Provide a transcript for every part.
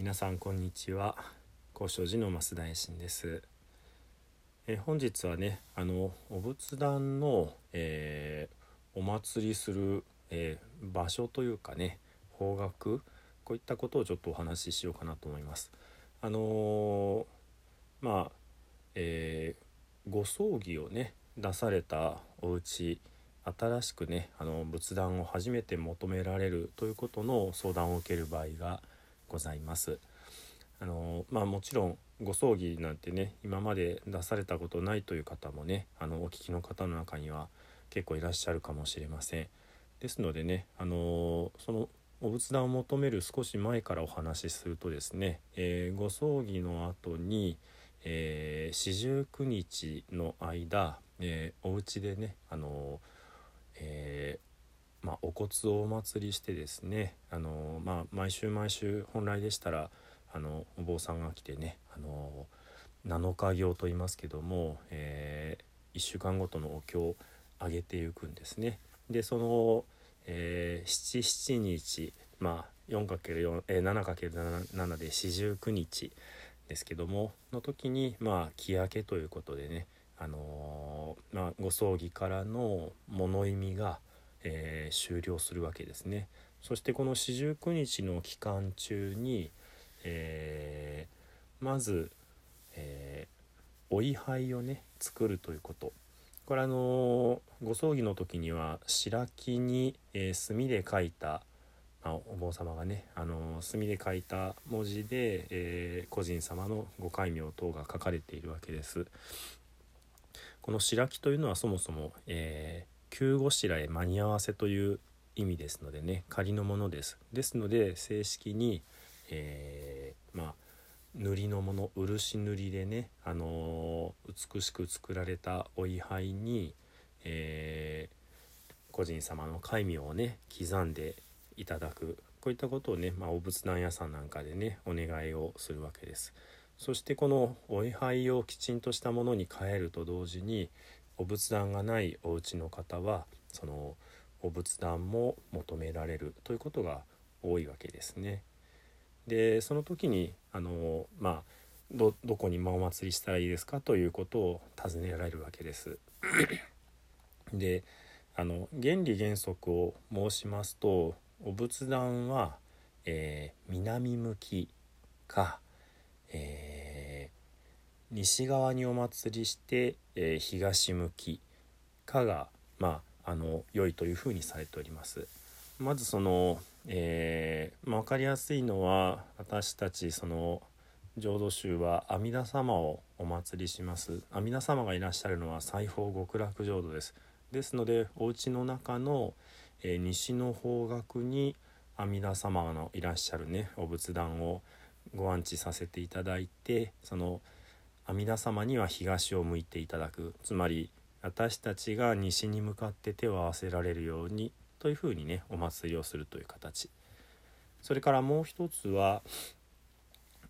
皆さんこんにちは。高尚寺の増大臣です。え本日はねあのお仏壇の、えー、お祭りする、えー、場所というかね方角こういったことをちょっとお話ししようかなと思います。あのー、まあ、えご葬儀をね出されたお家新しくねあの仏壇を初めて求められるということの相談を受ける場合がございます。あのまあ、もちろんご葬儀なんてね今まで出されたことないという方もねあのお聞きの方の中には結構いらっしゃるかもしれません。ですのでねあのそのお仏壇を求める少し前からお話しするとですね、えー、ご葬儀の後に四十九日の間、えー、お家でねあの、えーまあ、お骨をお祭りしてですねあの、まあ、毎週毎週本来でしたらあのお坊さんが来てねあの7日行と言いますけども、えー、1週間ごとのお経をあげていくんですね。でその、えー、七七日まあ 4×4、えー、7×7 で四十九日ですけどもの時にまあ木焼けということでねあのー、まあ、ご葬儀からの物意味がえー、終了するわけですね。そしてこの四十九日の期間中に、えー、まず、えー、お位牌をね作るということこれあのご葬儀の時には白木に、え墨で書いた、まあ、お坊様がね、あの墨で書いた文字で、え個人様のご戒名等が書かれているわけです。この白木というのはそもそも、えー急ごしらえ間に合わせという意味ですのでね仮のものですですので正式に、えー、まあ塗りのもの漆塗りでね、あのー、美しく作られたお位牌に、えー、個人様の戒名をね刻んでいただくこういったことをね、まあ、お仏壇屋さんなんかでねお願いをするわけです。そしてこのお位牌をきちんとしたものに変えると同時に、お仏壇がないお家の方はそのお仏壇も求められるということが多いわけですね。でその時にあのまあどこにお祭りしたらいいですかということを尋ねられるわけです。であの原理原則を申しますとお仏壇は、えー、南向きか、西側にお祭りして、えー、東向きかがまああの良いというふうにされております。まずその、えーまあ、分かりやすいのは私たちその浄土宗は阿弥陀様をお祭りします阿弥陀様がいらっしゃるのは西方極楽浄土ですですのでお家の中の、えー、西の方角に阿弥陀様のいらっしゃるねお仏壇をご安置させていただいてその阿弥陀様には東を向いていただく。つまり私たちが西に向かって手を合わせられるようにというふうにねお祭りをするという形。それからもう一つは、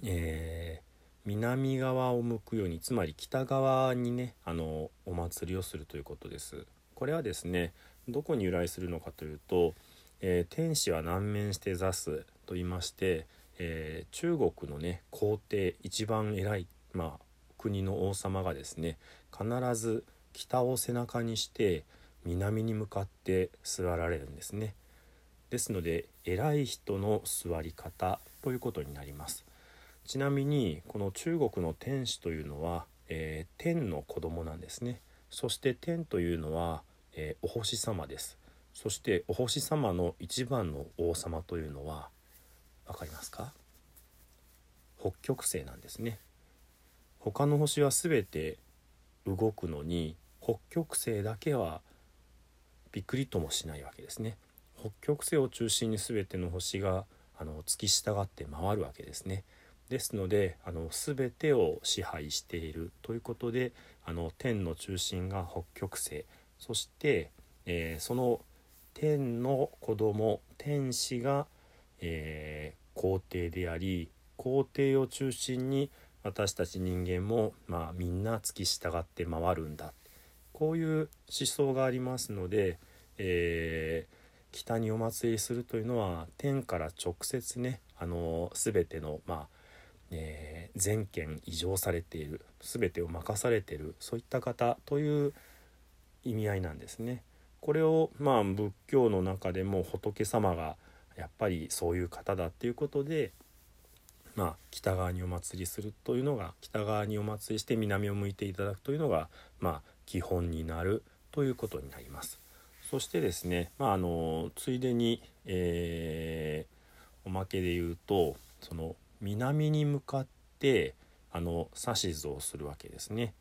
えー、南側を向くようにつまり北側にねあのお祭りをするということです。これはですねどこに由来するのかというと、えー、天使は南面して座すと言いまして、えー、中国のね皇帝一番偉いまあ国の王様がですね必ず北を背中にして南に向かって座られるんですね。ですので偉い人の座り方ということになります。ちなみにこの中国の天使というのは、えー、天の子供なんですね。そして天というのは、えー、お星様です。そしてお星様の一番の王様というのは分かりますか？北極星なんですね。他の星は全て動くのに北極星だけはびっくりともしないわけですね。北極星を中心に全ての星があの月従って回るわけですね。ですのであの全てを支配しているということであの天の中心が北極星そして、えー、その天の子供天使が、えー、皇帝であり皇帝を中心に私たち人間も、まあ、みんな月従って回るんだこういう思想がありますので、えー、北にお祭りするというのは天から直接ねあの全てのまあえー、全権異常されている全てを任されているそういった方という意味合いなんですね。これをまあ仏教の中でも仏様がやっぱりそういう方だっていうことでまあ、北側にお祭りするというのが北側にお祭りして南を向いていただくというのが、まあ、基本になるということになります。そしてですね、まあ、あのついでに、えー、おまけで言うとその南に向かってあの指図をするわけですね。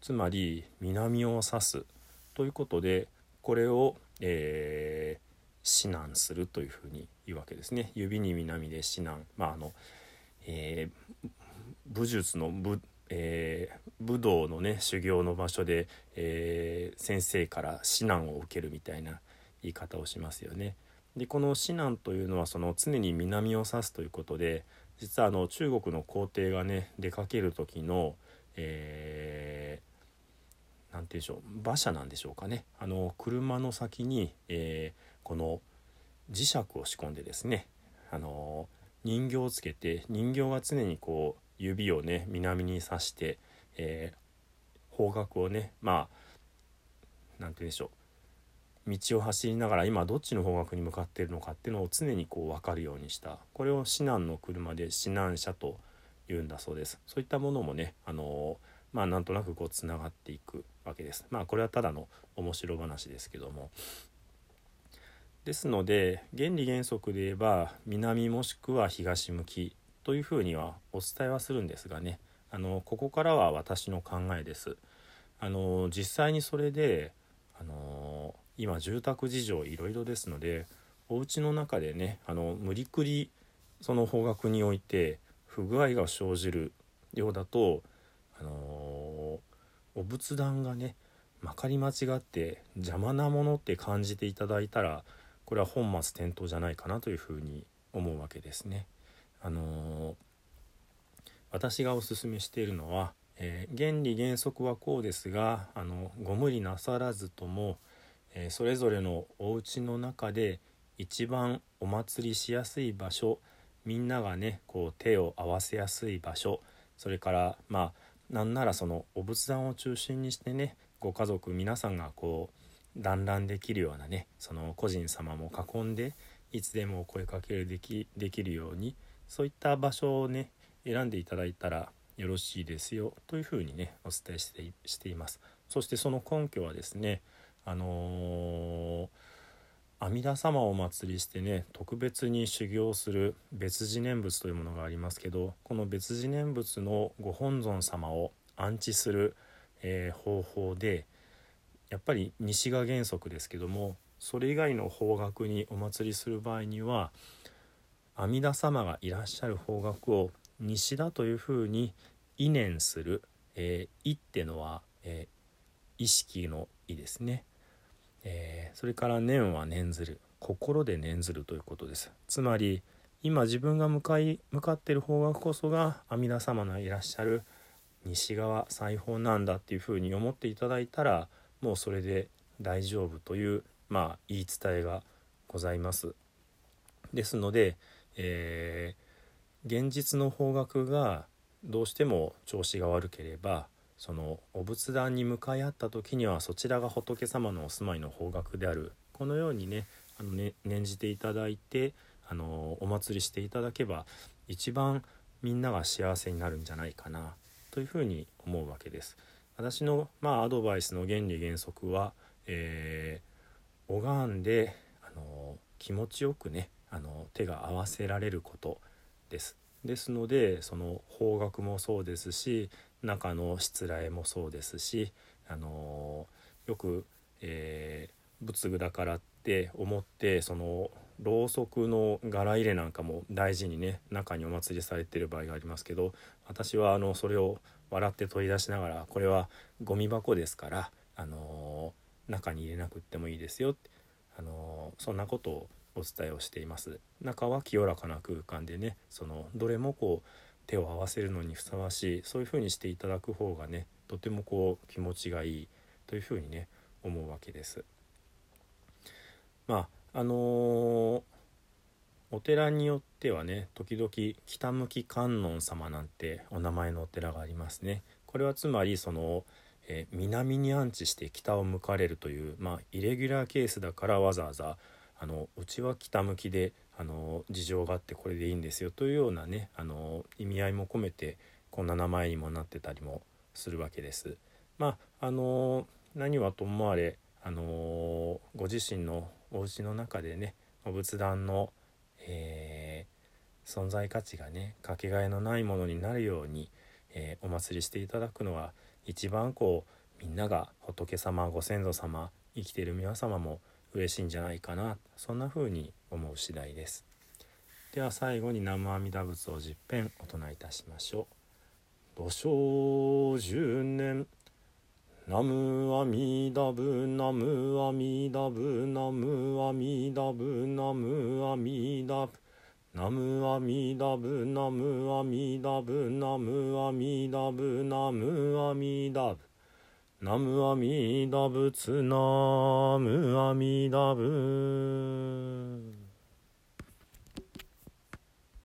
つまり南を指すということでこれを、えー、指南するというふうに言うわけですね。指に南で指南、まああのえー、武術の武,、えー、武道のね修行の場所で、えー、先生から指南を受けるみたいな言い方をしますよね。でこの指南というのはその常に南を指すということで実はあの中国の皇帝がね出かける時の、えー、て言うんでしょう馬車なんでしょうかねあの車の先に、えー、この磁石を仕込んでですねあの人形をつけて人形が常にこう指をね南に刺して、えー、方角をねまあ何て言うんでしょう。道を走りながら今どっちの方角に向かっているのかっていうのを常にこう分かるようにした。これを指南の車で指南車と言うんだそうです。そういったものもねあのまあなんとなくこうつながっていくわけです。まあこれはただの面白話ですけども。ですので原理原則で言えば南もしくは東向きというふうにはお伝えはするんですがねあのここからは私の考えです。あの実際にそれであの今住宅事情いろいろですのでお家の中でねあの無理くりその方角において不具合が生じるようだとあのお仏壇がねまかり間違って邪魔なものって感じていただいたらこれは本末転倒じゃないかなというふうに思うわけですね。あのー、私がおすすめしているのは、えー、原理原則はこうですがあのご無理なさらずとも、えー、それぞれのお家の中で一番お祭りしやすい場所みんながねこう手を合わせやすい場所それからまあなんならそのお仏壇を中心にしてねご家族皆さんがこう団らんできるようなねその個人様も囲んでいつでも声かけできできるようにそういった場所をね選んでいただいたらよろしいですよというふうにねお伝えしてしています。そしてその根拠はですねあのー、阿弥陀様をお祭りしてね特別に修行する別次念仏というものがありますけどこの別次念仏のご本尊様を安置する、えー、方法でやっぱり西が原則ですけどもそれ以外の方角にお祭りする場合には阿弥陀様がいらっしゃる方角を西だというふうに意念する「えー、意」ってのは、えー、意識の「意」ですね、えー、それから「念」は念ずる心で念ずるということです。つまり今自分が向かい向かっている方角こそが阿弥陀様のいらっしゃる西側西方なんだっていうふうに思っていただいたらもうそれで大丈夫というまあ言い伝えがございます。ですので、えー、現実の方角がどうしても調子が悪ければそのお仏壇に向かい合った時にはそちらが仏様のお住まいの方角であるこのようにねあのね念じていただいてあのお祭りしていただけば一番みんなが幸せになるんじゃないかなというふうに思うわけです。私の、まあ、アドバイスの原理原則は、えー、拝んで、あの気持ちよくね、あの手が合わせられることです。ですのでその方角もそうですし中のしつらえもそうですし、あのよく、えー、仏具だからって思ってそのろうそくの柄入れなんかも大事にね中にお祭りされてる場合がありますけど私はあのそれを笑って取り出しながらこれはゴミ箱ですから、あのー、中に入れなくってもいいですよって、あのー、そんなことをお伝えをしています中は清らかな空間でねそのどれもこう手を合わせるのにふさわしいそういうふうにしていただく方がねとてもこう気持ちがいいというふうにね思うわけです。まああのー、お寺によってはね時々北向き観音様なんてお名前のお寺がありますねこれはつまりその、えー、南に安置して北を向かれるというまあイレギュラーケースだからわざわざあのうちは北向きであの事情があってこれでいいんですよというようなねあの意味合いも込めてこんな名前にもなってたりもするわけです。まああの何はともあれあのご自身のお家の中でねお仏壇の、えー、存在価値がねかけがえのないものになるように、えー、お祭りしていただくのは一番こうみんなが仏様ご先祖様生きてる皆様も嬉しいんじゃないかなそんな風に思う次第です。では最後に南無阿弥陀仏を十遍お唱えいたしましょう。土生十年ナムアミダブナムアミダブナムアミダブナムアミダブナムアミダブナムアミダブナムアミダブナムアミダブナムアミダブツナムアミダブ。